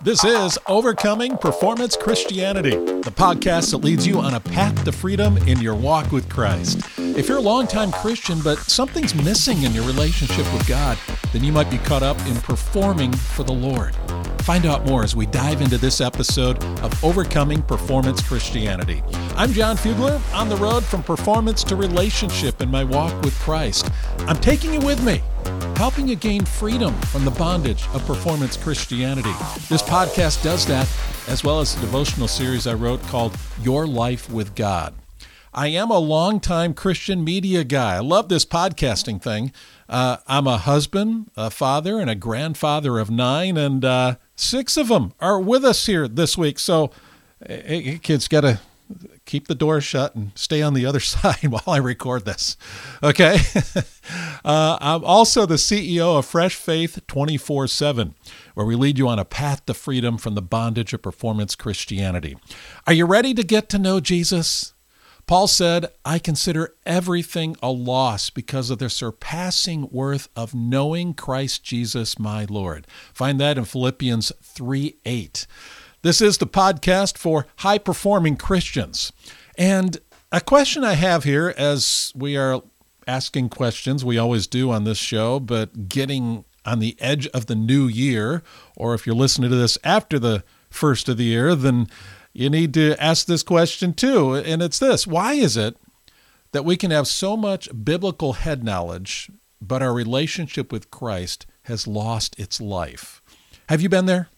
This is Overcoming Performance Christianity, the podcast that leads you on a path to freedom in your walk with Christ. If you're a longtime Christian, but something's missing in your relationship with God, then you might be caught up in performing for the Lord. Find out more as we dive into this episode of Overcoming Performance Christianity. I'm John Fugler, on the road from performance to relationship in my walk with Christ. I'm taking you with me helping you gain freedom from the bondage of performance Christianity. This podcast does that, as well as the devotional series I wrote called Your Life with God. I am a longtime Christian media guy. I love this podcasting thing. Uh, I'm a husband, a father, and a grandfather of nine, and uh, six of them are with us here this week. So, hey, kids, got to keep the door shut and stay on the other side while I record this. Okay. uh, I'm also the CEO of Fresh Faith 24 7, where we lead you on a path to freedom from the bondage of performance Christianity. Are you ready to get to know Jesus? Paul said, I consider everything a loss because of the surpassing worth of knowing Christ Jesus my Lord. Find that in Philippians 3 8. This is the podcast for high performing Christians. And a question I have here as we are asking questions, we always do on this show, but getting on the edge of the new year, or if you're listening to this after the first of the year, then you need to ask this question too. And it's this Why is it that we can have so much biblical head knowledge, but our relationship with Christ has lost its life? Have you been there?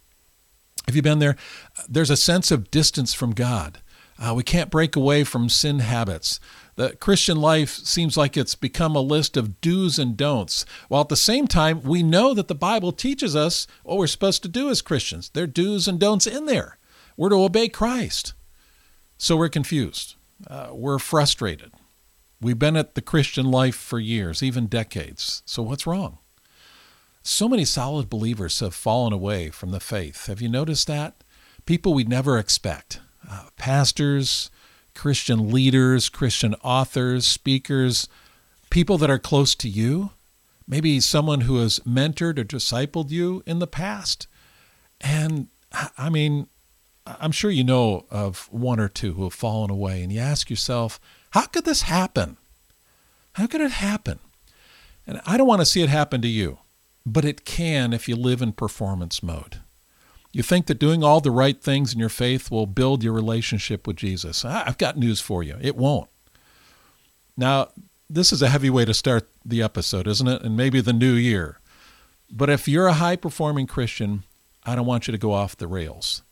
Have you been there? There's a sense of distance from God. Uh, we can't break away from sin habits. The Christian life seems like it's become a list of do's and don'ts, while at the same time, we know that the Bible teaches us what we're supposed to do as Christians. There are do's and don'ts in there. We're to obey Christ. So we're confused. Uh, we're frustrated. We've been at the Christian life for years, even decades. So what's wrong? So many solid believers have fallen away from the faith. Have you noticed that? People we'd never expect. Uh, pastors, Christian leaders, Christian authors, speakers, people that are close to you, maybe someone who has mentored or discipled you in the past. And I mean, I'm sure you know of one or two who have fallen away, and you ask yourself, how could this happen? How could it happen? And I don't want to see it happen to you but it can if you live in performance mode. You think that doing all the right things in your faith will build your relationship with Jesus. I've got news for you. It won't. Now, this is a heavy way to start the episode, isn't it? And maybe the new year. But if you're a high performing Christian, I don't want you to go off the rails.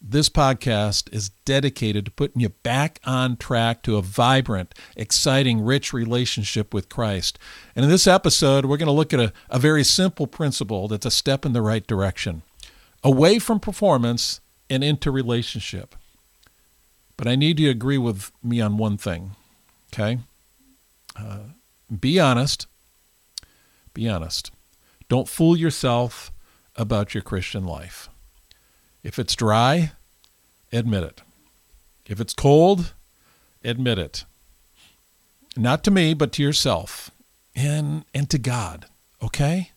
This podcast is dedicated to putting you back on track to a vibrant, exciting, rich relationship with Christ. And in this episode, we're going to look at a, a very simple principle that's a step in the right direction away from performance and into relationship. But I need you to agree with me on one thing, okay? Uh, be honest. Be honest. Don't fool yourself about your Christian life. If it's dry, admit it. If it's cold, admit it. Not to me, but to yourself and, and to God, okay?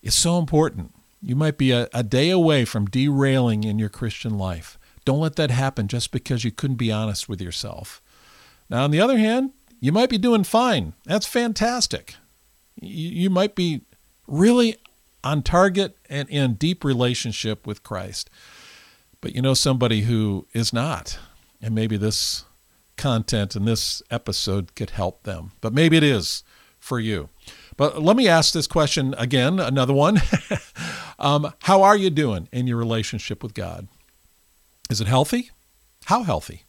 It's so important. You might be a, a day away from derailing in your Christian life. Don't let that happen just because you couldn't be honest with yourself. Now, on the other hand, you might be doing fine. That's fantastic. You, you might be really on target and in deep relationship with Christ. But you know somebody who is not, and maybe this content in this episode could help them. But maybe it is for you. But let me ask this question again, another one. um, how are you doing in your relationship with God? Is it healthy? How healthy?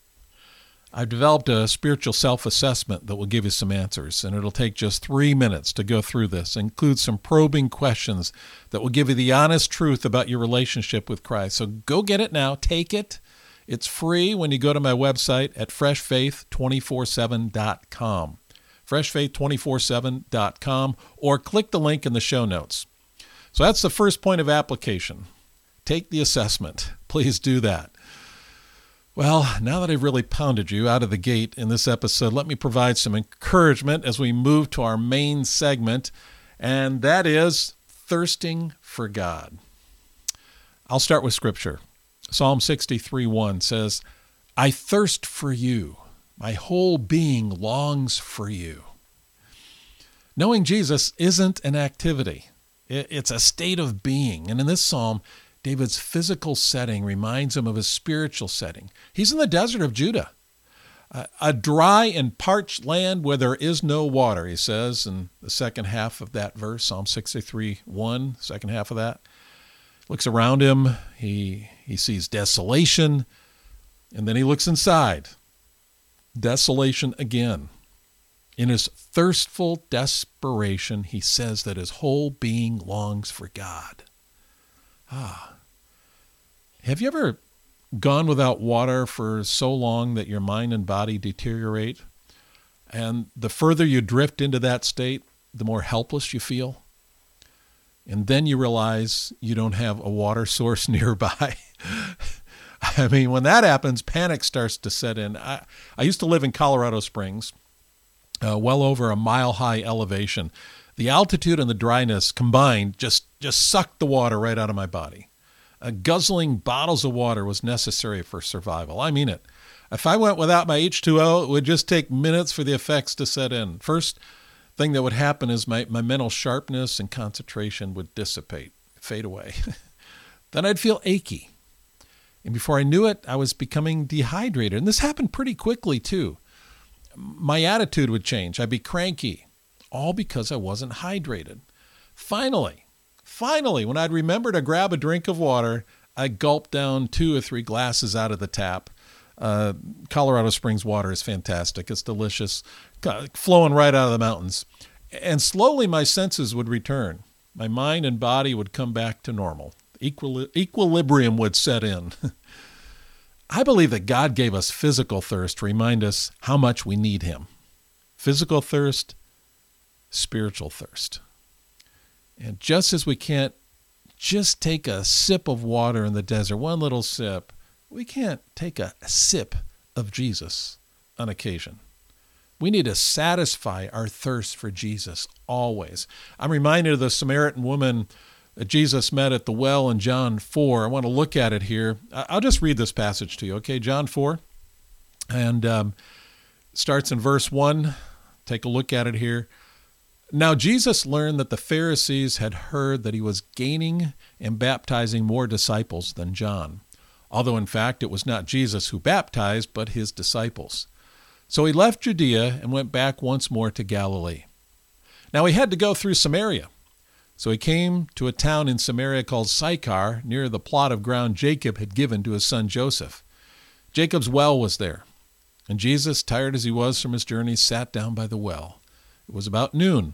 I've developed a spiritual self assessment that will give you some answers, and it'll take just three minutes to go through this. It includes some probing questions that will give you the honest truth about your relationship with Christ. So go get it now, take it. It's free when you go to my website at freshfaith247.com. Freshfaith247.com, or click the link in the show notes. So that's the first point of application. Take the assessment. Please do that. Well, now that I've really pounded you out of the gate in this episode, let me provide some encouragement as we move to our main segment, and that is thirsting for God. I'll start with scripture. Psalm 63 1 says, I thirst for you. My whole being longs for you. Knowing Jesus isn't an activity, it's a state of being. And in this psalm, David's physical setting reminds him of his spiritual setting. He's in the desert of Judah, a dry and parched land where there is no water, he says in the second half of that verse, Psalm 63 1, second half of that. Looks around him, he, he sees desolation, and then he looks inside. Desolation again. In his thirstful desperation, he says that his whole being longs for God. Ah. Have you ever gone without water for so long that your mind and body deteriorate? And the further you drift into that state, the more helpless you feel. And then you realize you don't have a water source nearby. I mean, when that happens, panic starts to set in. I, I used to live in Colorado Springs, uh, well over a mile high elevation. The altitude and the dryness combined just, just sucked the water right out of my body. Uh, guzzling bottles of water was necessary for survival. I mean it. If I went without my H2O, it would just take minutes for the effects to set in. First thing that would happen is my, my mental sharpness and concentration would dissipate, fade away. then I'd feel achy. And before I knew it, I was becoming dehydrated. And this happened pretty quickly, too. My attitude would change. I'd be cranky, all because I wasn't hydrated. Finally, finally, when I'd remember to grab a drink of water, I gulped down two or three glasses out of the tap. Uh, Colorado Springs water is fantastic. It's delicious, flowing right out of the mountains. And slowly my senses would return. My mind and body would come back to normal equilibrium would set in. I believe that God gave us physical thirst to remind us how much we need Him. Physical thirst, spiritual thirst. And just as we can't just take a sip of water in the desert, one little sip, we can't take a sip of Jesus on occasion. We need to satisfy our thirst for Jesus always. I'm reminded of the Samaritan woman that Jesus met at the well in John 4. I want to look at it here. I'll just read this passage to you, okay? John 4. And um, starts in verse 1. Take a look at it here. Now, Jesus learned that the Pharisees had heard that he was gaining and baptizing more disciples than John, although in fact it was not Jesus who baptized, but his disciples. So he left Judea and went back once more to Galilee. Now he had to go through Samaria. So he came to a town in Samaria called Sychar, near the plot of ground Jacob had given to his son Joseph. Jacob's well was there. And Jesus, tired as he was from his journey, sat down by the well. It was about noon.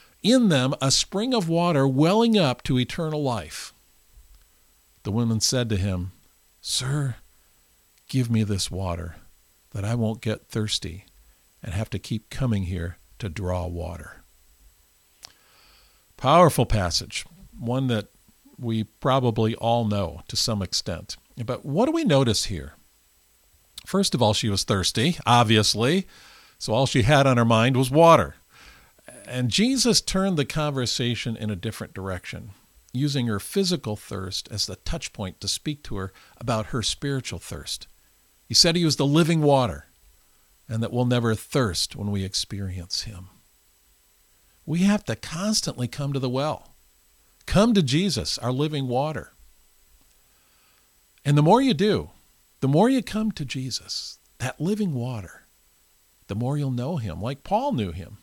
in them a spring of water welling up to eternal life. The woman said to him, Sir, give me this water, that I won't get thirsty and have to keep coming here to draw water. Powerful passage, one that we probably all know to some extent. But what do we notice here? First of all, she was thirsty, obviously, so all she had on her mind was water. And Jesus turned the conversation in a different direction, using her physical thirst as the touch point to speak to her about her spiritual thirst. He said he was the living water and that we'll never thirst when we experience him. We have to constantly come to the well. Come to Jesus, our living water. And the more you do, the more you come to Jesus, that living water, the more you'll know him, like Paul knew him.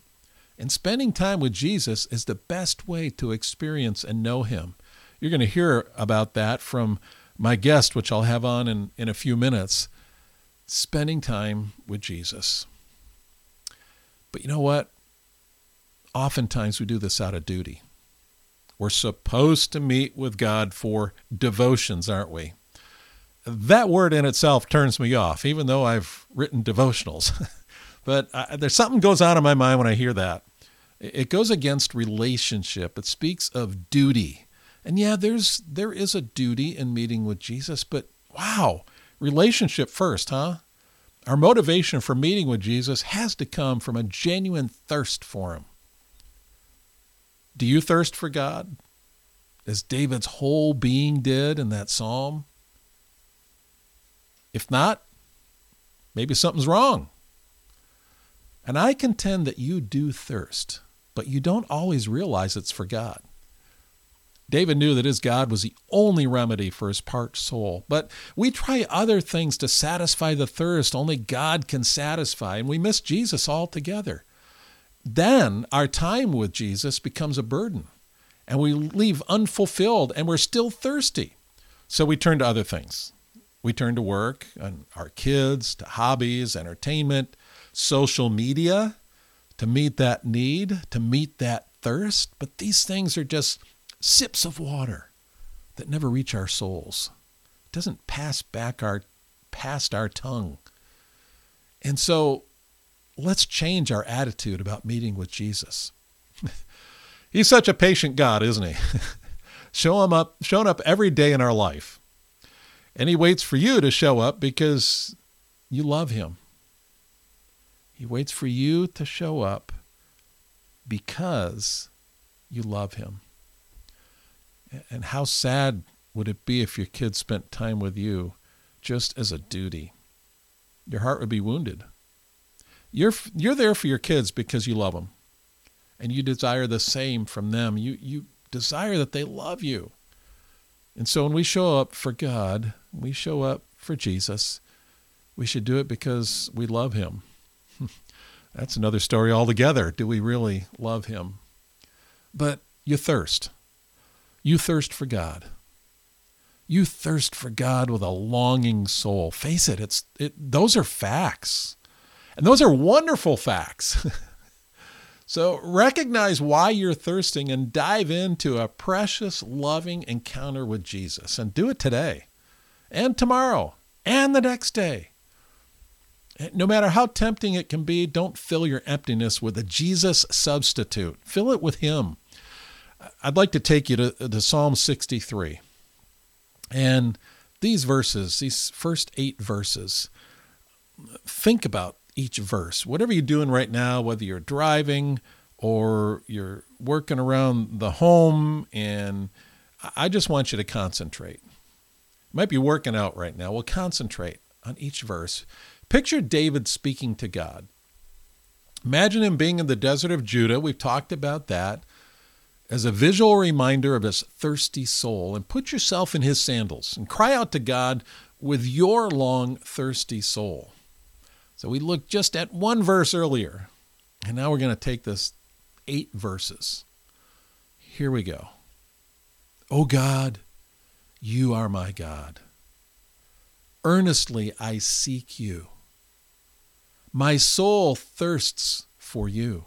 And spending time with Jesus is the best way to experience and know him. You're going to hear about that from my guest, which I'll have on in, in a few minutes. Spending time with Jesus. But you know what? Oftentimes we do this out of duty. We're supposed to meet with God for devotions, aren't we? That word in itself turns me off, even though I've written devotionals. but I, there's something goes on in my mind when I hear that. It goes against relationship. It speaks of duty. And yeah, there's there is a duty in meeting with Jesus, but wow, relationship first, huh? Our motivation for meeting with Jesus has to come from a genuine thirst for him. Do you thirst for God? As David's whole being did in that psalm? If not, maybe something's wrong. And I contend that you do thirst, but you don't always realize it's for God. David knew that his God was the only remedy for his parched soul. But we try other things to satisfy the thirst only God can satisfy, and we miss Jesus altogether. Then our time with Jesus becomes a burden, and we leave unfulfilled, and we're still thirsty. So we turn to other things. We turn to work, and our kids, to hobbies, entertainment, social media to meet that need, to meet that thirst. But these things are just sips of water that never reach our souls. It doesn't pass back our past our tongue. And so let's change our attitude about meeting with Jesus. He's such a patient God, isn't he? Show him up, showing up every day in our life. And he waits for you to show up because you love him. He waits for you to show up because you love him. And how sad would it be if your kids spent time with you just as a duty? Your heart would be wounded. You're, you're there for your kids because you love them. And you desire the same from them. You, you desire that they love you. And so when we show up for God, we show up for Jesus, we should do it because we love him. That's another story altogether. Do we really love him? But you thirst. You thirst for God. You thirst for God with a longing soul. Face it, it's it, those are facts. And those are wonderful facts. so recognize why you're thirsting and dive into a precious, loving encounter with Jesus. And do it today, and tomorrow, and the next day. No matter how tempting it can be, don't fill your emptiness with a Jesus substitute. Fill it with Him. I'd like to take you to, to Psalm 63. And these verses, these first eight verses, think about each verse. Whatever you're doing right now, whether you're driving or you're working around the home, and I just want you to concentrate. You might be working out right now. Well, concentrate on each verse. Picture David speaking to God. Imagine him being in the desert of Judah. We've talked about that as a visual reminder of his thirsty soul and put yourself in his sandals and cry out to God with your long, thirsty soul. So we looked just at one verse earlier, and now we're going to take this eight verses. Here we go. O God, you are my God. Earnestly I seek you. My soul thirsts for you.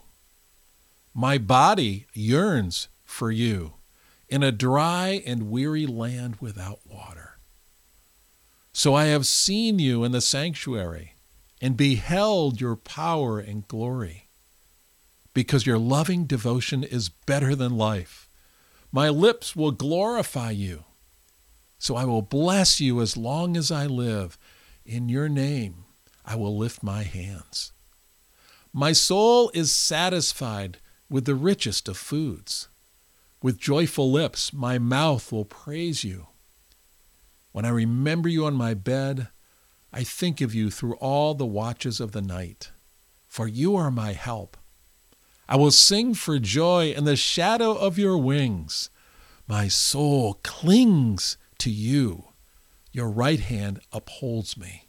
My body yearns for you in a dry and weary land without water. So I have seen you in the sanctuary and beheld your power and glory. Because your loving devotion is better than life. My lips will glorify you. So I will bless you as long as I live. In your name I will lift my hands. My soul is satisfied with the richest of foods. With joyful lips, my mouth will praise you. When I remember you on my bed, I think of you through all the watches of the night, for you are my help. I will sing for joy in the shadow of your wings. My soul clings to you, Your right hand upholds me.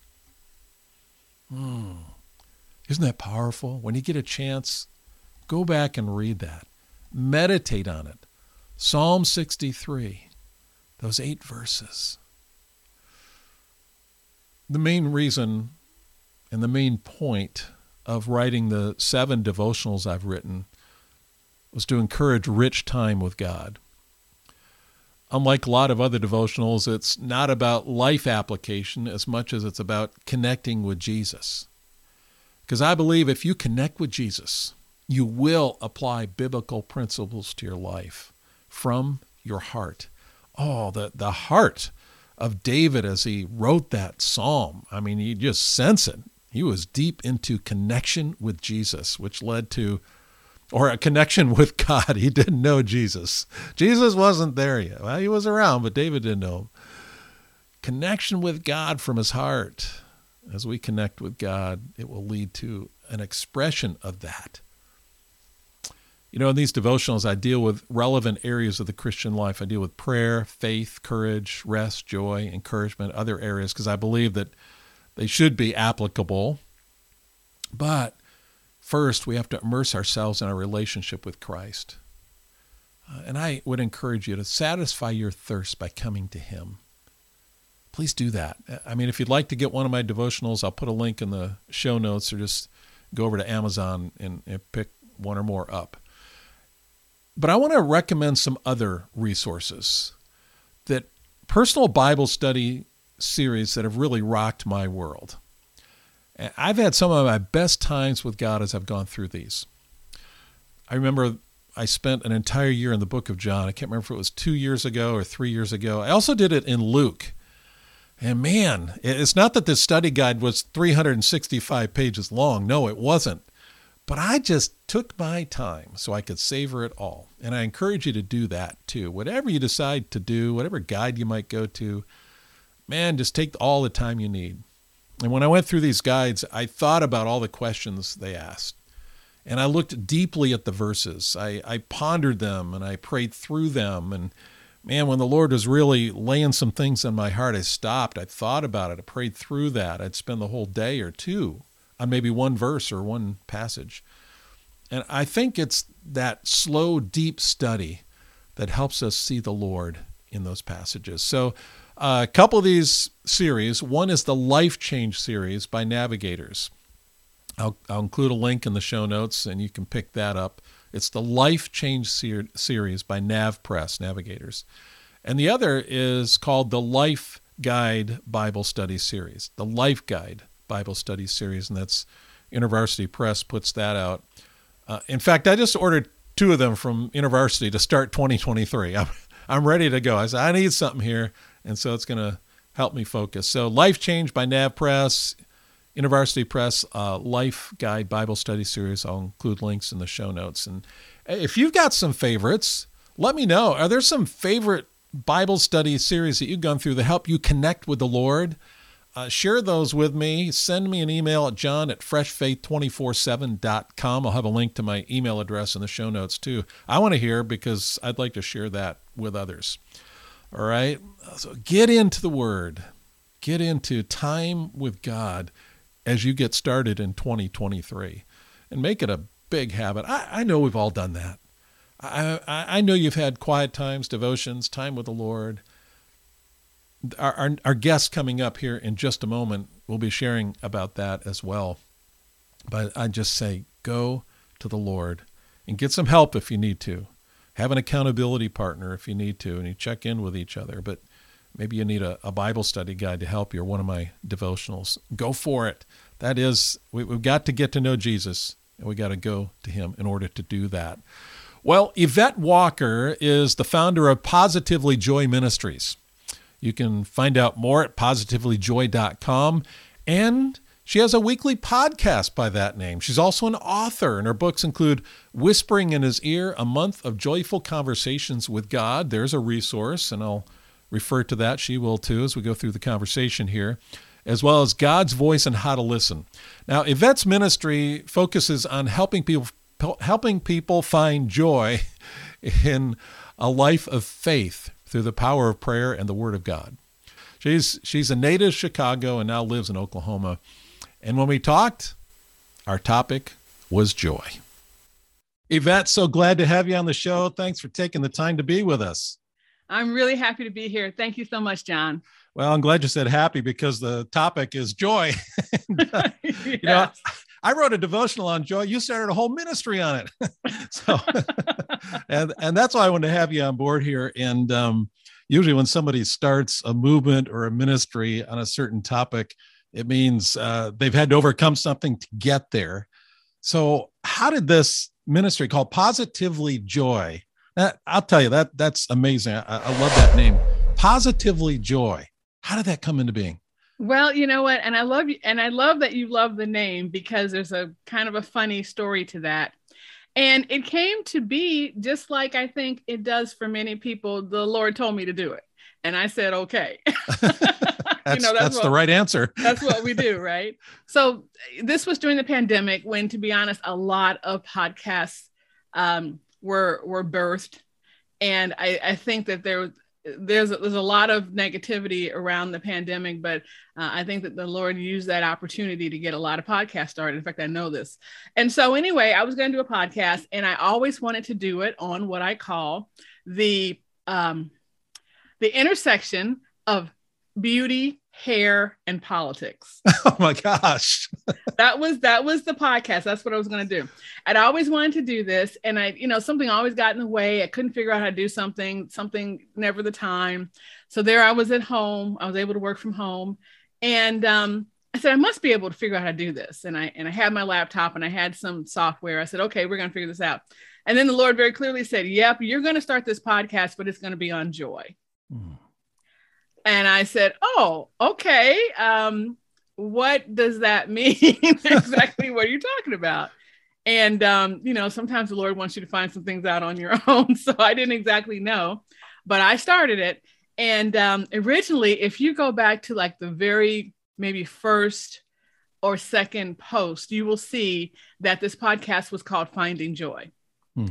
Hmm. Isn't that powerful? When you get a chance, go back and read that. Meditate on it. Psalm 63, those eight verses. The main reason and the main point of writing the seven devotionals I've written was to encourage rich time with God. Unlike a lot of other devotionals, it's not about life application as much as it's about connecting with Jesus. Because I believe if you connect with Jesus, you will apply biblical principles to your life from your heart. Oh, the, the heart of David as he wrote that psalm. I mean, you just sense it. He was deep into connection with Jesus, which led to, or a connection with God. He didn't know Jesus. Jesus wasn't there yet. Well, he was around, but David didn't know. Connection with God from his heart. As we connect with God, it will lead to an expression of that. You know, in these devotionals, I deal with relevant areas of the Christian life. I deal with prayer, faith, courage, rest, joy, encouragement, other areas, because I believe that they should be applicable. But first, we have to immerse ourselves in our relationship with Christ. Uh, and I would encourage you to satisfy your thirst by coming to Him. Please do that. I mean, if you'd like to get one of my devotionals, I'll put a link in the show notes or just go over to Amazon and, and pick one or more up. But I want to recommend some other resources that personal Bible study series that have really rocked my world. I've had some of my best times with God as I've gone through these. I remember I spent an entire year in the book of John. I can't remember if it was two years ago or three years ago. I also did it in Luke. And man, it's not that this study guide was 365 pages long. No, it wasn't. But I just took my time so I could savor it all. And I encourage you to do that too. Whatever you decide to do, whatever guide you might go to, man, just take all the time you need. And when I went through these guides, I thought about all the questions they asked. And I looked deeply at the verses. I, I pondered them and I prayed through them. And man, when the Lord was really laying some things in my heart, I stopped. I thought about it. I prayed through that. I'd spend the whole day or two on maybe one verse or one passage. And I think it's that slow, deep study that helps us see the Lord in those passages. So, uh, a couple of these series one is the Life Change series by Navigators. I'll, I'll, include a link in the show notes and you can pick that up. It's the Life Change ser- series by NavPress, Navigators. And the other is called the Life Guide Bible Study Series, the Life Guide Bible Study Series, and that's InterVarsity Press puts that out. Uh, in fact, I just ordered two of them from InterVarsity to start 2023. I'm, I'm ready to go. I said, I need something here, and so it's going to help me focus. So, Life Change by NavPress, InterVarsity Press, uh, Life Guide Bible Study Series. I'll include links in the show notes. And if you've got some favorites, let me know. Are there some favorite Bible study series that you've gone through that help you connect with the Lord? Uh, share those with me. Send me an email at john at freshfaith247.com. I'll have a link to my email address in the show notes too. I want to hear because I'd like to share that with others. All right. So get into the Word, get into time with God as you get started in 2023 and make it a big habit. I, I know we've all done that. I, I, know you've had quiet times, devotions, time with the Lord our, our, our guest coming up here in just a moment will be sharing about that as well. But I just say, go to the Lord and get some help if you need to. Have an accountability partner if you need to, and you check in with each other. But maybe you need a, a Bible study guide to help you or one of my devotionals. Go for it. That is, we, we've got to get to know Jesus, and we got to go to Him in order to do that. Well, Yvette Walker is the founder of Positively Joy Ministries. You can find out more at positivelyjoy.com. And she has a weekly podcast by that name. She's also an author, and her books include Whispering in His Ear, A Month of Joyful Conversations with God. There's a resource, and I'll refer to that. She will too as we go through the conversation here, as well as God's Voice and How to Listen. Now, Yvette's ministry focuses on helping people helping people find joy in a life of faith through the power of prayer and the Word of God. She's she's a native of Chicago and now lives in Oklahoma. And when we talked, our topic was joy. Yvette, so glad to have you on the show. Thanks for taking the time to be with us. I'm really happy to be here. Thank you so much, John. Well, I'm glad you said happy because the topic is joy. and, uh, yes. You know, I wrote a devotional on joy. You started a whole ministry on it. so, and and that's why I wanted to have you on board here. And um, usually, when somebody starts a movement or a ministry on a certain topic, it means uh, they've had to overcome something to get there. So, how did this ministry called Positively Joy? That, I'll tell you that that's amazing. I, I love that name, Positively Joy. How did that come into being? Well, you know what, and I love you, and I love that you love the name because there's a kind of a funny story to that. And it came to be just like I think it does for many people. The Lord told me to do it, and I said, "Okay." that's, you know, that's, that's what, the right answer. that's what we do, right? So this was during the pandemic when, to be honest, a lot of podcasts um, were were birthed, and I, I think that there there's there's a lot of negativity around the pandemic, but uh, I think that the Lord used that opportunity to get a lot of podcasts started. In fact, I know this. And so anyway, I was going to do a podcast, and I always wanted to do it on what I call the um, the intersection of beauty, hair, and politics. Oh my gosh. that was that was the podcast. That's what I was going to do. I'd always wanted to do this and I, you know, something always got in the way. I couldn't figure out how to do something, something never the time. So there I was at home. I was able to work from home and um I said I must be able to figure out how to do this. And I and I had my laptop and I had some software. I said, "Okay, we're going to figure this out." And then the Lord very clearly said, "Yep, you're going to start this podcast, but it's going to be on joy." Mm. And I said, Oh, okay. Um, what does that mean? exactly what are you talking about? And, um, you know, sometimes the Lord wants you to find some things out on your own. So I didn't exactly know, but I started it. And um, originally, if you go back to like the very maybe first or second post, you will see that this podcast was called Finding Joy. Hmm.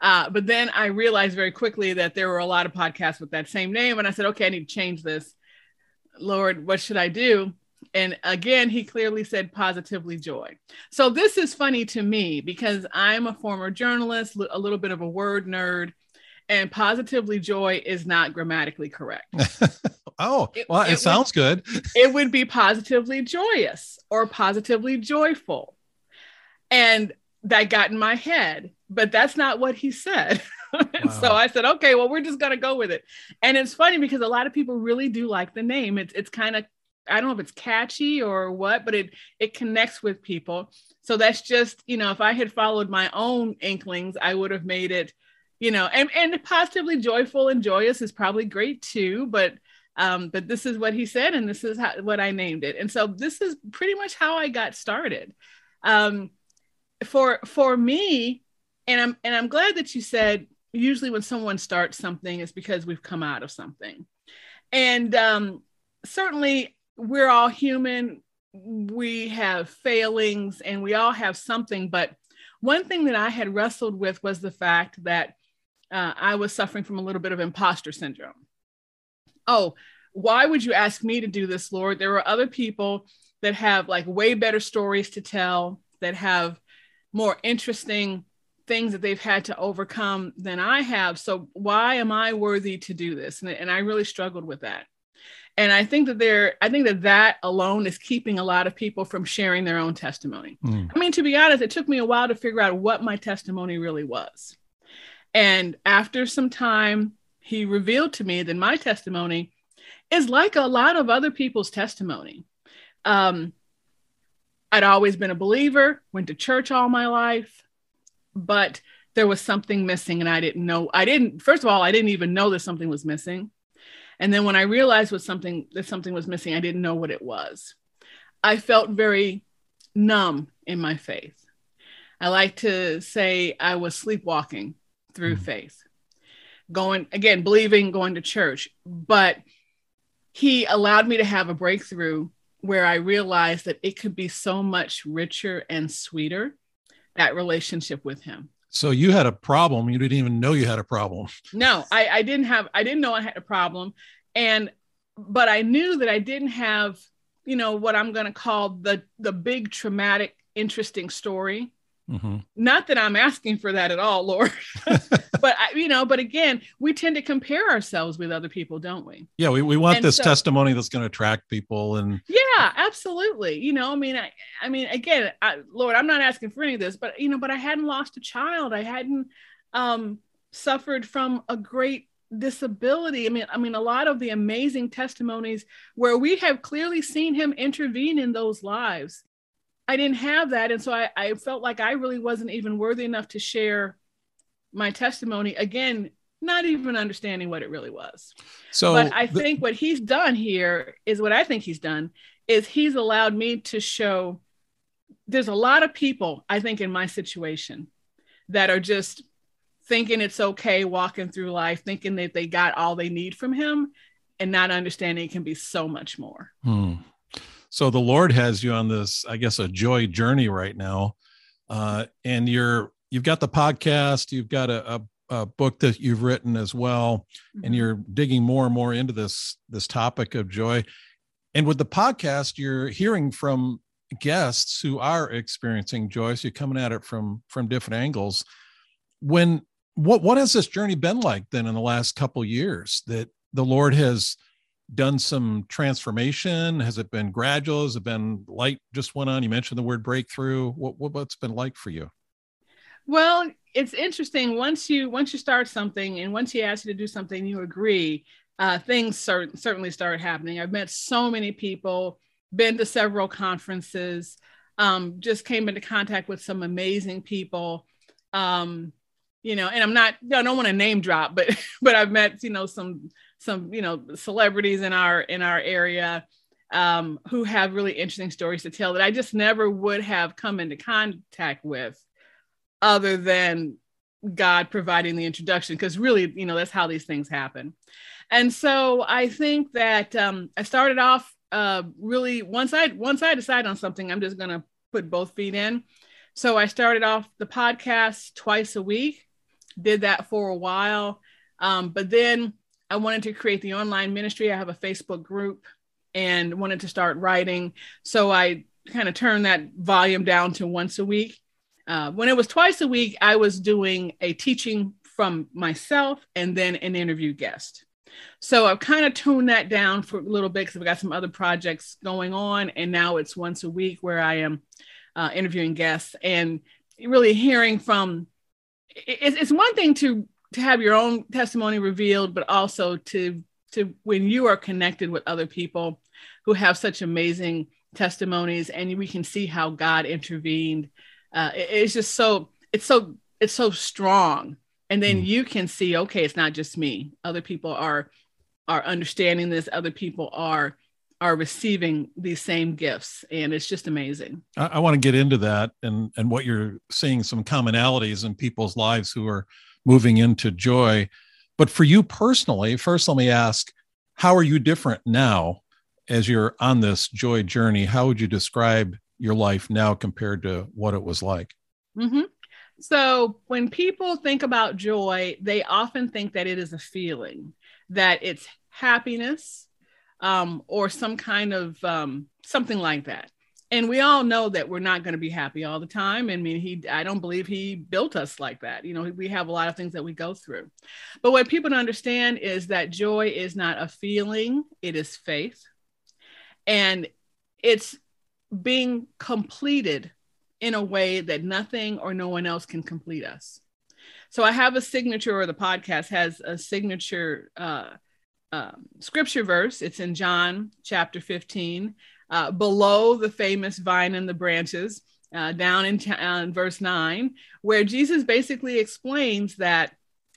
Uh, but then I realized very quickly that there were a lot of podcasts with that same name. And I said, okay, I need to change this. Lord, what should I do? And again, he clearly said positively joy. So this is funny to me because I'm a former journalist, a little bit of a word nerd, and positively joy is not grammatically correct. oh, well, it, it, it sounds would, good. it would be positively joyous or positively joyful. And that got in my head but that's not what he said. wow. so I said, okay, well, we're just gonna go with it. And it's funny because a lot of people really do like the name. It's it's kind of I don't know if it's catchy or what, but it it connects with people. So that's just you know, if I had followed my own inklings, I would have made it, you know, and and positively joyful and joyous is probably great too, but. Um, but this is what he said, and this is how, what I named it. And so this is pretty much how I got started. Um, for for me, and I'm and I'm glad that you said usually when someone starts something it's because we've come out of something. And um, certainly we're all human. We have failings and we all have something. But one thing that I had wrestled with was the fact that uh, I was suffering from a little bit of imposter syndrome. Oh, why would you ask me to do this, Lord? There are other people that have like way better stories to tell, that have more interesting things that they've had to overcome than I have. So why am I worthy to do this? And, and I really struggled with that. And I think that there, I think that that alone is keeping a lot of people from sharing their own testimony. Mm. I mean, to be honest, it took me a while to figure out what my testimony really was. And after some time, he revealed to me that my testimony is like a lot of other people's testimony. Um, I'd always been a believer, went to church all my life, but there was something missing and I didn't know. I didn't, first of all, I didn't even know that something was missing. And then when I realized was something that something was missing, I didn't know what it was. I felt very numb in my faith. I like to say I was sleepwalking through mm-hmm. faith, going again, believing, going to church. But he allowed me to have a breakthrough where I realized that it could be so much richer and sweeter that relationship with him. So you had a problem. You didn't even know you had a problem. No, I, I didn't have, I didn't know I had a problem. And but I knew that I didn't have, you know, what I'm going to call the the big traumatic interesting story. Mm-hmm. Not that I'm asking for that at all, Lord. but I, you know, but again, we tend to compare ourselves with other people, don't we? Yeah, we, we want and this so, testimony that's going to attract people and Yeah, absolutely. You know, I mean, I I mean, again, I, Lord, I'm not asking for any of this, but you know, but I hadn't lost a child. I hadn't um suffered from a great disability i mean i mean a lot of the amazing testimonies where we have clearly seen him intervene in those lives i didn't have that and so i, I felt like i really wasn't even worthy enough to share my testimony again not even understanding what it really was so but i the- think what he's done here is what i think he's done is he's allowed me to show there's a lot of people i think in my situation that are just thinking it's okay walking through life, thinking that they got all they need from him, and not understanding it can be so much more. Hmm. So the Lord has you on this, I guess, a joy journey right now, uh, and you're you've got the podcast, you've got a, a, a book that you've written as well, mm-hmm. and you're digging more and more into this this topic of joy. And with the podcast, you're hearing from guests who are experiencing joy. So you're coming at it from from different angles. When what what has this journey been like then in the last couple years that the lord has done some transformation? Has it been gradual? Has it been light just went on? You mentioned the word breakthrough. What, what what's been like for you? Well it's interesting. Once you once you start something and once he asks you to do something you agree uh, things cert- certainly start happening. I've met so many people been to several conferences um, just came into contact with some amazing people. Um, you know, and I'm not, I don't want to name drop, but but I've met, you know, some some, you know, celebrities in our in our area um, who have really interesting stories to tell that I just never would have come into contact with other than God providing the introduction, because really, you know, that's how these things happen. And so I think that um, I started off uh, really once I once I decide on something, I'm just gonna put both feet in. So I started off the podcast twice a week did that for a while. Um, but then I wanted to create the online ministry. I have a Facebook group and wanted to start writing. So I kind of turned that volume down to once a week. Uh, when it was twice a week, I was doing a teaching from myself and then an interview guest. So I've kind of tuned that down for a little bit because I've got some other projects going on. And now it's once a week where I am uh, interviewing guests and really hearing from it's, it's one thing to to have your own testimony revealed, but also to to when you are connected with other people who have such amazing testimonies, and we can see how God intervened. Uh, it, it's just so it's so it's so strong, and then mm. you can see, okay, it's not just me. Other people are are understanding this. Other people are are receiving these same gifts and it's just amazing i, I want to get into that and and what you're seeing some commonalities in people's lives who are moving into joy but for you personally first let me ask how are you different now as you're on this joy journey how would you describe your life now compared to what it was like mm-hmm. so when people think about joy they often think that it is a feeling that it's happiness um, or some kind of um, something like that. And we all know that we're not going to be happy all the time. I mean, he, I don't believe he built us like that. You know, we have a lot of things that we go through. But what people don't understand is that joy is not a feeling, it is faith. And it's being completed in a way that nothing or no one else can complete us. So I have a signature, or the podcast has a signature uh, um, scripture verse. It's in John chapter 15, uh, below the famous vine and the branches, uh, down in, t- uh, in verse 9, where Jesus basically explains that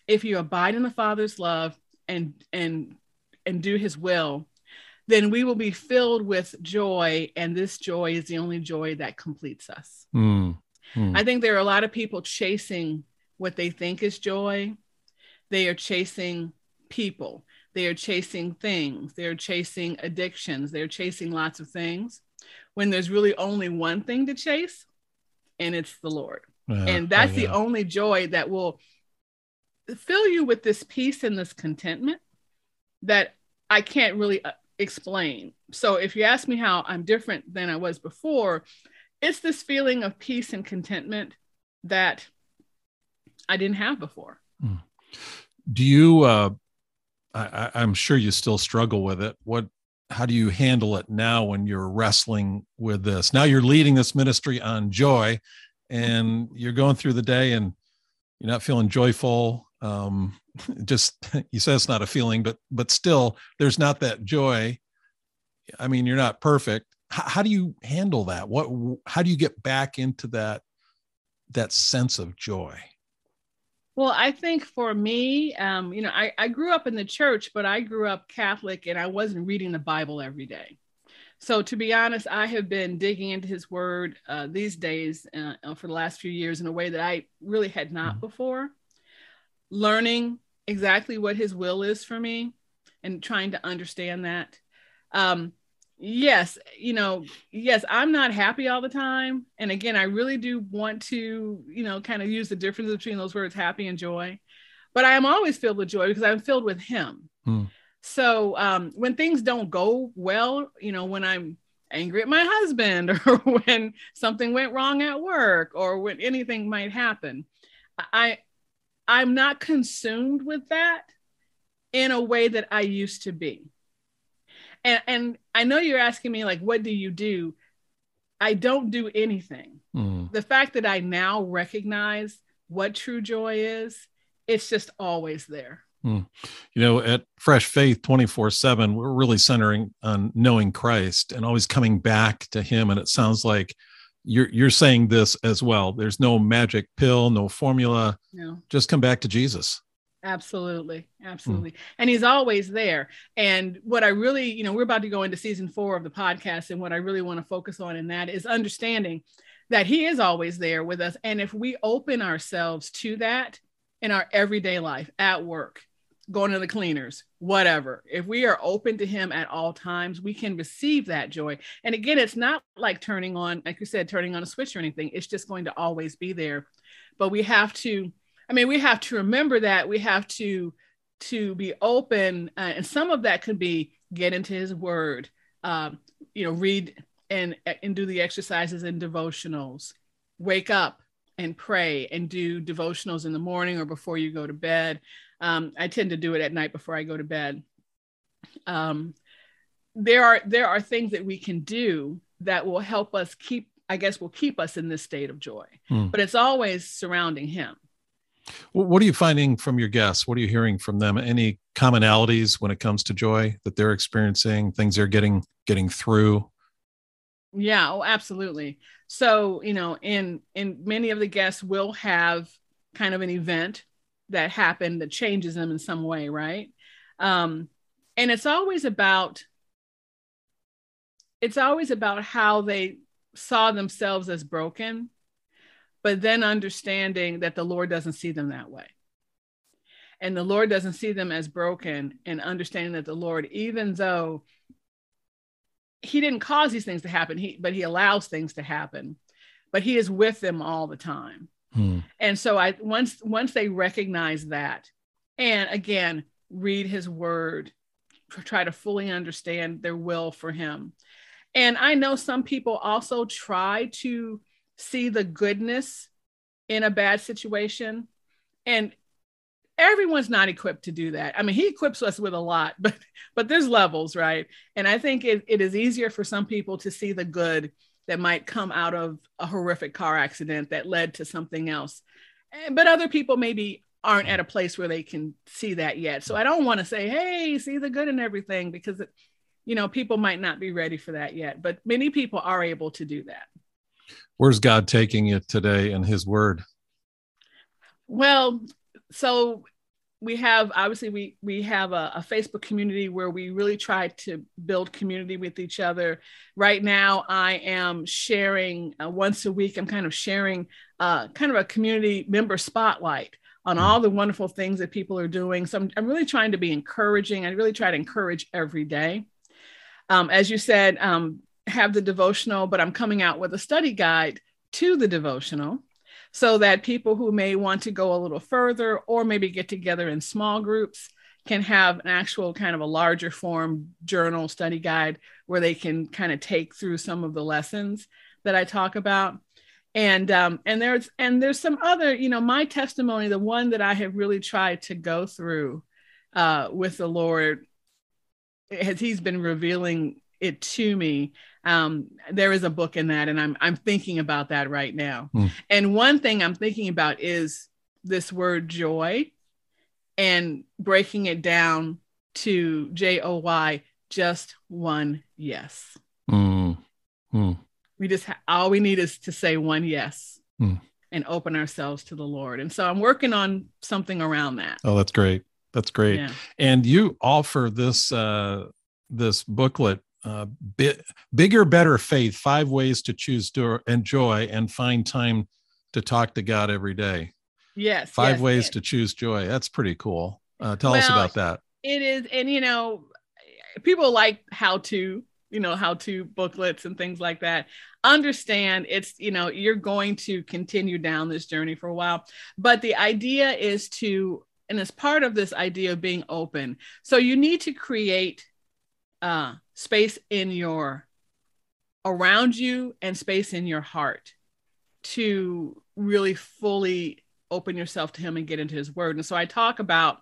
if you abide in the Father's love and and and do His will, then we will be filled with joy, and this joy is the only joy that completes us. Mm, mm. I think there are a lot of people chasing what they think is joy. They are chasing people they are chasing things, they're chasing addictions, they're chasing lots of things when there's really only one thing to chase, and it's the Lord. Yeah, and that's the only joy that will fill you with this peace and this contentment that I can't really uh, explain. So if you ask me how I'm different than I was before, it's this feeling of peace and contentment that I didn't have before. Hmm. Do you? Uh, I, I'm sure you still struggle with it. What? How do you handle it now when you're wrestling with this? Now you're leading this ministry on joy, and you're going through the day and you're not feeling joyful. Um, just you said it's not a feeling, but but still, there's not that joy. I mean, you're not perfect. How do you handle that? What? How do you get back into that that sense of joy? Well, I think for me, um, you know, I, I grew up in the church, but I grew up Catholic and I wasn't reading the Bible every day. So, to be honest, I have been digging into his word uh, these days uh, uh for the last few years in a way that I really had not mm-hmm. before, learning exactly what his will is for me and trying to understand that. Um, yes you know yes i'm not happy all the time. And again i really do want to you know kind of use the difference between those words happy and joy. But i am always filled with joy because i'm filled with him. Hmm. so um, when things don't go well you know when i'm angry at my husband or when something went wrong at work or when anything might happen i i'm not consumed with that in a way that i used to be and and I know you're asking me like, what do you do? I don't do anything. Mm. The fact that I now recognize what true joy is, it's just always there. Mm. You know, at Fresh Faith 24 7, we're really centering on knowing Christ and always coming back to Him. And it sounds like you're you're saying this as well. There's no magic pill, no formula. No. Just come back to Jesus. Absolutely. Absolutely. Mm. And he's always there. And what I really, you know, we're about to go into season four of the podcast. And what I really want to focus on in that is understanding that he is always there with us. And if we open ourselves to that in our everyday life, at work, going to the cleaners, whatever, if we are open to him at all times, we can receive that joy. And again, it's not like turning on, like you said, turning on a switch or anything. It's just going to always be there. But we have to I mean, we have to remember that we have to to be open, uh, and some of that could be get into His Word, um, you know, read and and do the exercises and devotionals, wake up and pray and do devotionals in the morning or before you go to bed. Um, I tend to do it at night before I go to bed. Um, there are there are things that we can do that will help us keep I guess will keep us in this state of joy. Hmm. But it's always surrounding him. What are you finding from your guests? What are you hearing from them? Any commonalities when it comes to joy that they're experiencing, things they're getting getting through? Yeah, oh, absolutely. So, you know, in in many of the guests will have kind of an event that happened that changes them in some way, right? Um, and it's always about it's always about how they saw themselves as broken but then understanding that the Lord doesn't see them that way. And the Lord doesn't see them as broken, and understanding that the Lord, even though He didn't cause these things to happen, he, but He allows things to happen, but He is with them all the time. Hmm. And so I once once they recognize that, and again, read His Word, try to fully understand their will for Him. And I know some people also try to see the goodness in a bad situation. And everyone's not equipped to do that. I mean, he equips us with a lot, but but there's levels, right? And I think it, it is easier for some people to see the good that might come out of a horrific car accident that led to something else. Eh, but other people maybe aren't at a place where they can see that yet. So I don't want to say, hey, see the good in everything, because it, you know, people might not be ready for that yet. But many people are able to do that where's God taking you today in His Word? Well, so we have obviously we we have a, a, Facebook community where we really try to build community with each other. Right now, I am sharing uh, once a week. I'm kind of sharing uh, kind of a community member spotlight on mm. all the wonderful things that people are doing. So I'm, I'm really trying to be encouraging. I really try to encourage every day. Um, as you said, um, have the devotional, but I'm coming out with a study guide to the devotional so that people who may want to go a little further or maybe get together in small groups can have an actual kind of a larger form journal study guide where they can kind of take through some of the lessons that I talk about. And um, and there's and there's some other, you know, my testimony, the one that I have really tried to go through uh, with the Lord, as He's been revealing it to me. Um, there is a book in that, and I'm I'm thinking about that right now. Mm. And one thing I'm thinking about is this word joy and breaking it down to J O Y, just one yes. Mm. Mm. We just, ha- all we need is to say one yes mm. and open ourselves to the Lord. And so I'm working on something around that. Oh, that's great. That's great. Yeah. And you offer this, uh, this booklet uh, bi- bigger, better faith, five ways to choose to enjoy and find time to talk to God every day. Yes. Five yes, ways yes. to choose joy. That's pretty cool. Uh, tell well, us about that. It is. And, you know, people like how to, you know, how to booklets and things like that. Understand it's, you know, you're going to continue down this journey for a while. But the idea is to, and as part of this idea of being open, so you need to create uh, space in your around you and space in your heart to really fully open yourself to him and get into his word. And so I talk about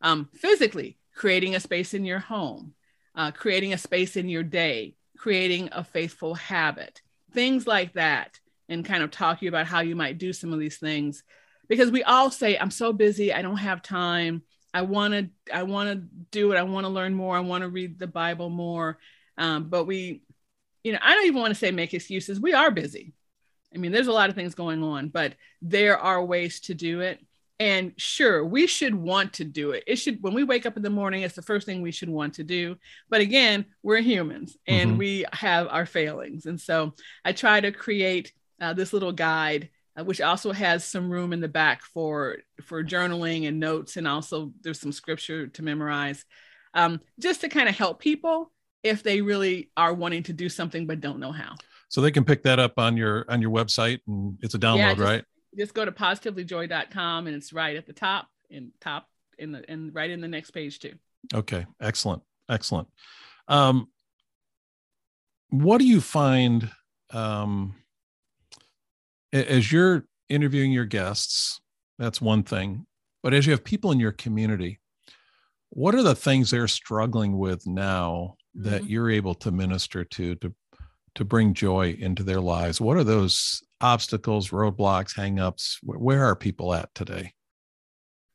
um, physically creating a space in your home, uh, creating a space in your day, creating a faithful habit, things like that, and kind of talk to you about how you might do some of these things. Because we all say, I'm so busy, I don't have time. I want to, I want to do it. I want to learn more. I want to read the Bible more. Um, but we, you know, I don't even want to say make excuses. We are busy. I mean, there's a lot of things going on, but there are ways to do it. And sure, we should want to do it. It should, when we wake up in the morning, it's the first thing we should want to do. But again, we're humans and mm-hmm. we have our failings. And so I try to create uh, this little guide, which also has some room in the back for for journaling and notes, and also there's some scripture to memorize, um, just to kind of help people if they really are wanting to do something but don't know how. So they can pick that up on your on your website and it's a download yeah, just, right? just go to positivelyjoy.com and it's right at the top in top in the and right in the next page too. Okay excellent excellent. Um what do you find um as you're interviewing your guests that's one thing but as you have people in your community what are the things they're struggling with now that mm-hmm. you're able to minister to to to bring joy into their lives? What are those obstacles, roadblocks, hangups? Where are people at today?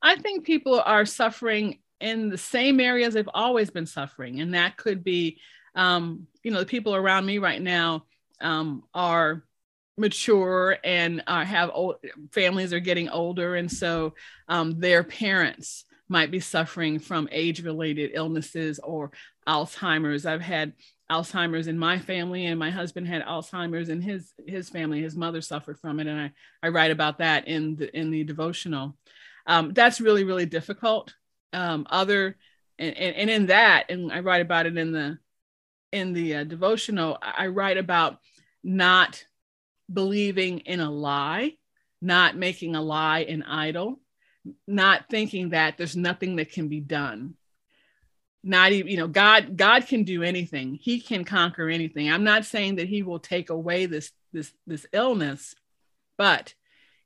I think people are suffering in the same areas they've always been suffering, and that could be, um, you know, the people around me right now um, are mature and uh, have old families are getting older, and so um, their parents might be suffering from age-related illnesses or Alzheimer's. I've had Alzheimer's in my family, and my husband had Alzheimer's in his his family. His mother suffered from it, and I I write about that in the in the devotional. Um, that's really really difficult. Um, other and, and, and in that, and I write about it in the in the uh, devotional. I write about not believing in a lie, not making a lie an idol, not thinking that there's nothing that can be done. Not even you know god god can do anything. He can conquer anything. I'm not saying that he will take away this this this illness but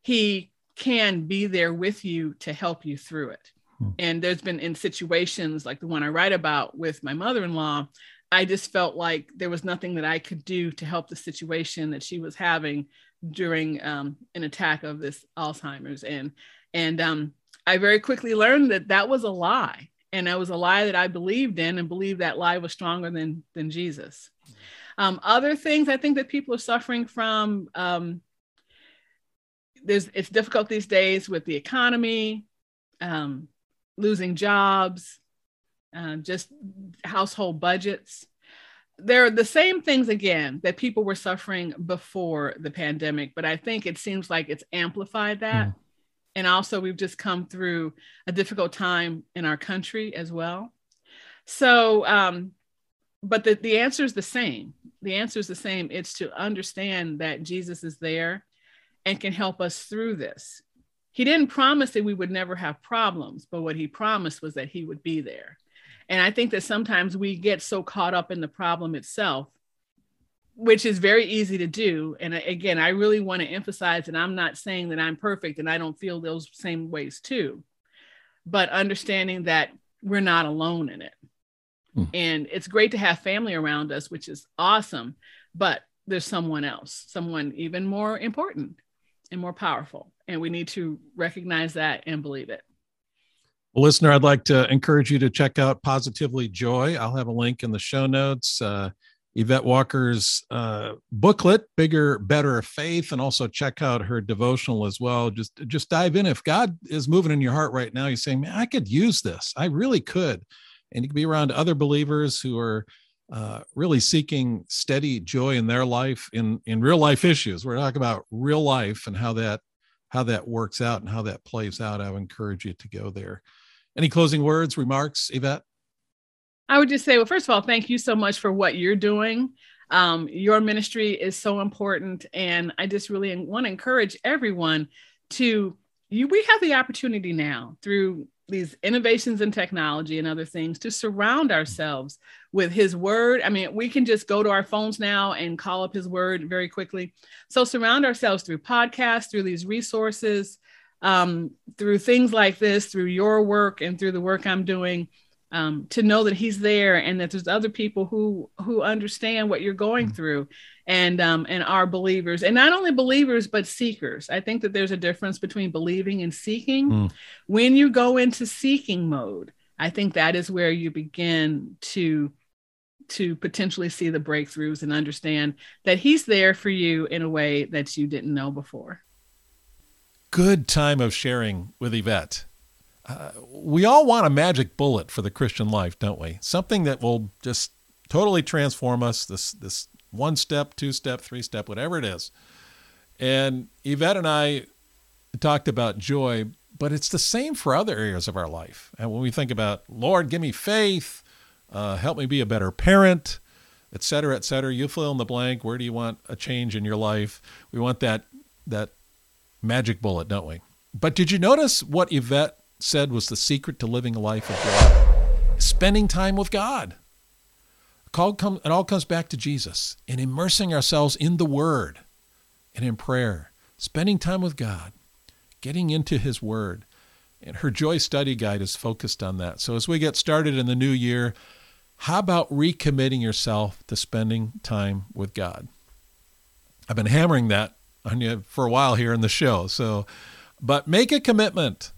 he can be there with you to help you through it. Hmm. and there's been in situations like the one i write about with my mother-in-law i just felt like there was nothing that i could do to help the situation that she was having during um, an attack of this alzheimer's and and um, i very quickly learned that that was a lie and it was a lie that I believed in and believed that lie was stronger than than Jesus. Um, other things I think that people are suffering from. Um, there's it's difficult these days with the economy, um, losing jobs, uh, just household budgets. They're the same things again that people were suffering before the pandemic, but I think it seems like it's amplified that. Mm and also we've just come through a difficult time in our country as well so um, but the, the answer is the same the answer is the same it's to understand that jesus is there and can help us through this he didn't promise that we would never have problems, but what he promised was that he would be there. And I think that sometimes we get so caught up in the problem itself, which is very easy to do. And again, I really want to emphasize that I'm not saying that I'm perfect and I don't feel those same ways too, but understanding that we're not alone in it. Hmm. And it's great to have family around us, which is awesome, but there's someone else, someone even more important and more powerful. And we need to recognize that and believe it. Well, listener, I'd like to encourage you to check out Positively Joy. I'll have a link in the show notes. Uh, Yvette Walker's uh, booklet, Bigger, Better Faith, and also check out her devotional as well. Just, just dive in. If God is moving in your heart right now, you're saying, man, I could use this. I really could. And you can be around other believers who are uh, really seeking steady joy in their life in in real life issues. We're talking about real life and how that how that works out and how that plays out. I would encourage you to go there. Any closing words, remarks, Yvette? I would just say, well, first of all, thank you so much for what you're doing. Um, your ministry is so important, and I just really want to encourage everyone to you. We have the opportunity now through these innovations in technology and other things to surround ourselves with his word. I mean, we can just go to our phones now and call up his word very quickly. So surround ourselves through podcasts, through these resources, um, through things like this, through your work and through the work I'm doing. Um, to know that he's there and that there's other people who who understand what you're going mm-hmm. through and um, and are believers and not only believers but seekers i think that there's a difference between believing and seeking mm. when you go into seeking mode i think that is where you begin to to potentially see the breakthroughs and understand that he's there for you in a way that you didn't know before good time of sharing with yvette uh, we all want a magic bullet for the christian life don't we something that will just totally transform us this this one step, two step, three step, whatever it is. And Yvette and I talked about joy, but it's the same for other areas of our life. And when we think about, Lord, give me faith, uh, help me be a better parent, et cetera, et cetera, you fill in the blank. Where do you want a change in your life? We want that that magic bullet, don't we? But did you notice what Yvette said was the secret to living a life of joy? Spending time with God it all comes back to Jesus and immersing ourselves in the Word and in prayer, spending time with God, getting into His Word. And her Joy Study Guide is focused on that. So as we get started in the new year, how about recommitting yourself to spending time with God? I've been hammering that on you for a while here in the show. So, but make a commitment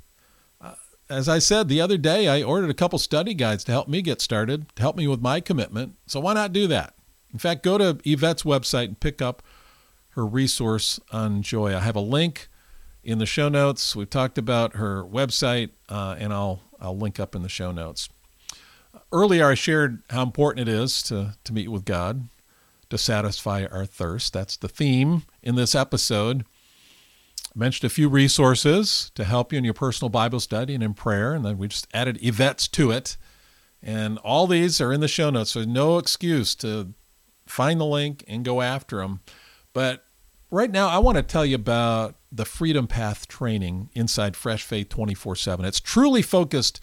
as I said the other day, I ordered a couple study guides to help me get started, to help me with my commitment. So why not do that? In fact, go to Yvette's website and pick up her resource on joy. I have a link in the show notes. We've talked about her website, uh, and I'll I'll link up in the show notes. Earlier, I shared how important it is to to meet with God, to satisfy our thirst. That's the theme in this episode. I mentioned a few resources to help you in your personal Bible study and in prayer, and then we just added Yvette's to it. And all these are in the show notes, so no excuse to find the link and go after them. But right now, I want to tell you about the Freedom Path training inside Fresh Faith 24 7. It's truly focused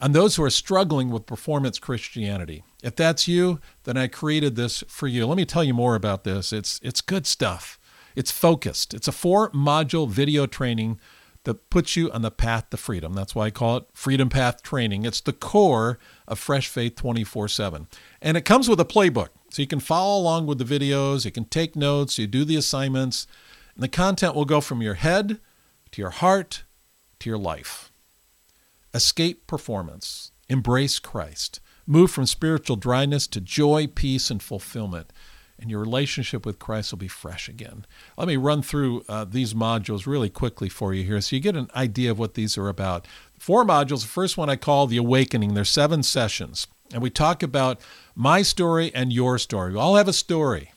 on those who are struggling with performance Christianity. If that's you, then I created this for you. Let me tell you more about this. It's, it's good stuff. It's focused. It's a four module video training that puts you on the path to freedom. That's why I call it Freedom Path Training. It's the core of Fresh Faith 24 7. And it comes with a playbook. So you can follow along with the videos, you can take notes, you do the assignments, and the content will go from your head to your heart to your life. Escape performance, embrace Christ, move from spiritual dryness to joy, peace, and fulfillment and your relationship with Christ will be fresh again. Let me run through uh, these modules really quickly for you here so you get an idea of what these are about. Four modules. The first one I call The Awakening. There's seven sessions, and we talk about my story and your story. We all have a story.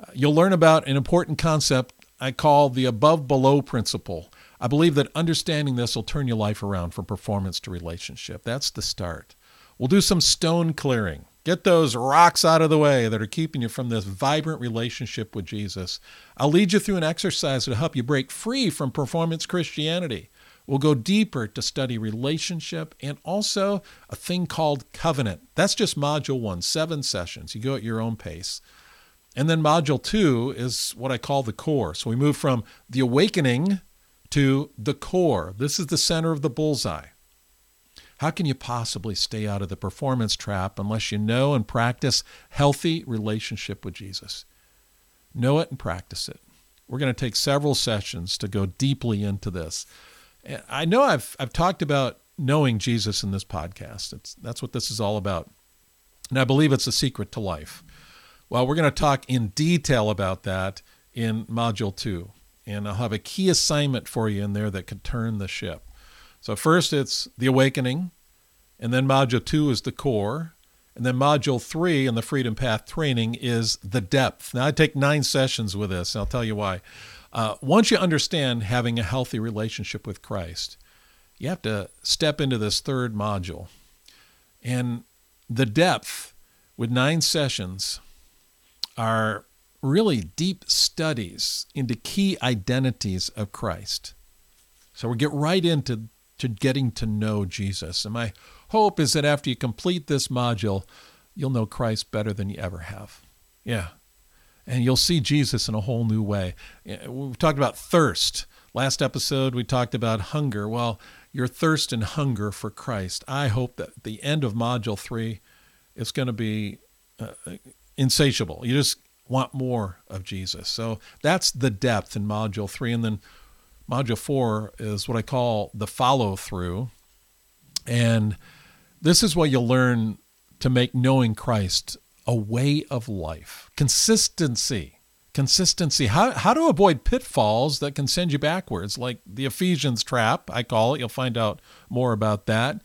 Uh, you'll learn about an important concept I call the above below principle. I believe that understanding this will turn your life around from performance to relationship. That's the start. We'll do some stone clearing. Get those rocks out of the way that are keeping you from this vibrant relationship with Jesus. I'll lead you through an exercise to help you break free from performance Christianity. We'll go deeper to study relationship and also a thing called covenant. That's just module one, seven sessions. You go at your own pace. And then module two is what I call the core. So we move from the awakening to the core. This is the center of the bullseye. How can you possibly stay out of the performance trap unless you know and practice healthy relationship with Jesus? Know it and practice it. We're going to take several sessions to go deeply into this. I know I've I've talked about knowing Jesus in this podcast. It's that's what this is all about. And I believe it's a secret to life. Well, we're going to talk in detail about that in module 2. And I'll have a key assignment for you in there that could turn the ship. So, first it's the awakening, and then module two is the core, and then module three in the Freedom Path training is the depth. Now, I take nine sessions with this, and I'll tell you why. Uh, once you understand having a healthy relationship with Christ, you have to step into this third module. And the depth with nine sessions are really deep studies into key identities of Christ. So we get right into to getting to know Jesus. And my hope is that after you complete this module, you'll know Christ better than you ever have. Yeah. And you'll see Jesus in a whole new way. We've talked about thirst. Last episode, we talked about hunger. Well, your thirst and hunger for Christ. I hope that the end of module three, it's going to be uh, insatiable. You just want more of Jesus. So that's the depth in module three. And then Module 4 is what I call the follow through. And this is what you'll learn to make knowing Christ a way of life. Consistency. Consistency. How, how to avoid pitfalls that can send you backwards, like the Ephesians trap, I call it. You'll find out more about that.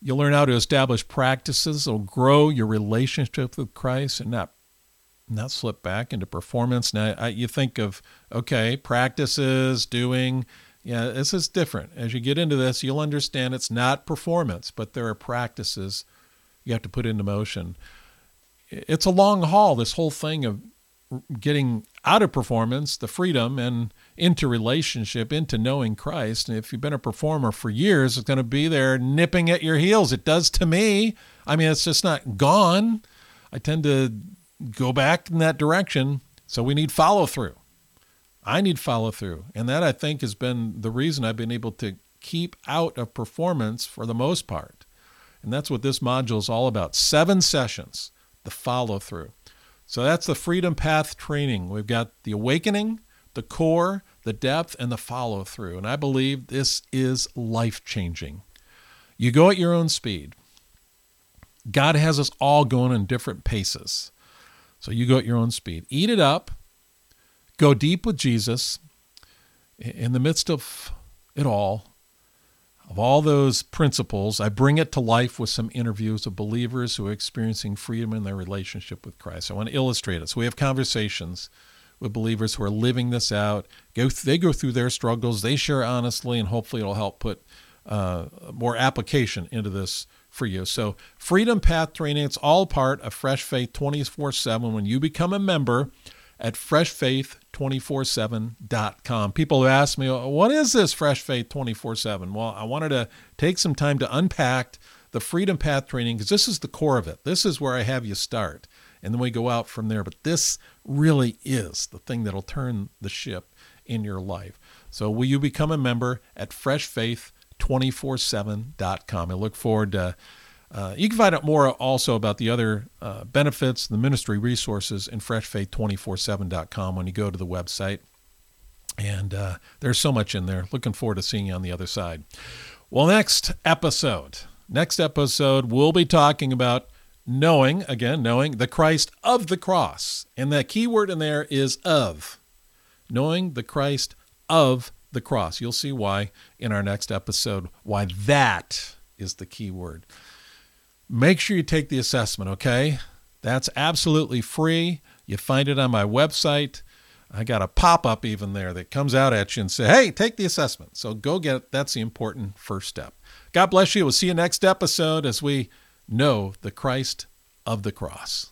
You'll learn how to establish practices that will grow your relationship with Christ and not not slip back into performance. Now, I, you think of, okay, practices, doing, yeah, this is different. As you get into this, you'll understand it's not performance, but there are practices you have to put into motion. It's a long haul, this whole thing of getting out of performance, the freedom, and into relationship, into knowing Christ. And if you've been a performer for years, it's going to be there nipping at your heels. It does to me. I mean, it's just not gone. I tend to go back in that direction. So we need follow through. I need follow through. And that I think has been the reason I've been able to keep out of performance for the most part. And that's what this module is all about. Seven sessions, the follow through. So that's the Freedom Path training. We've got the awakening, the core, the depth, and the follow through. And I believe this is life changing. You go at your own speed. God has us all going in different paces. So you go at your own speed. Eat it up. Go deep with Jesus. In the midst of it all, of all those principles, I bring it to life with some interviews of believers who are experiencing freedom in their relationship with Christ. I want to illustrate it. So we have conversations with believers who are living this out. Go, they go through their struggles. They share honestly, and hopefully it'll help put uh, more application into this for you. So, Freedom Path Training, it's all part of Fresh Faith 24 7 when you become a member at freshfaith247.com. People have asked me, what is this Fresh Faith 24 7? Well, I wanted to take some time to unpack the Freedom Path Training because this is the core of it. This is where I have you start. And then we go out from there. But this really is the thing that'll turn the ship in your life. So, will you become a member at Fresh Faith? 247.com. I look forward to. Uh, you can find out more also about the other uh, benefits, the ministry resources in freshfaith247.com when you go to the website. And uh, there's so much in there. Looking forward to seeing you on the other side. Well, next episode, next episode, we'll be talking about knowing, again, knowing the Christ of the cross. And that key word in there is of. Knowing the Christ of the cross. You'll see why in our next episode, why that is the key word. Make sure you take the assessment, okay? That's absolutely free. You find it on my website. I got a pop up even there that comes out at you and say, hey, take the assessment. So go get it. That's the important first step. God bless you. We'll see you next episode as we know the Christ of the cross.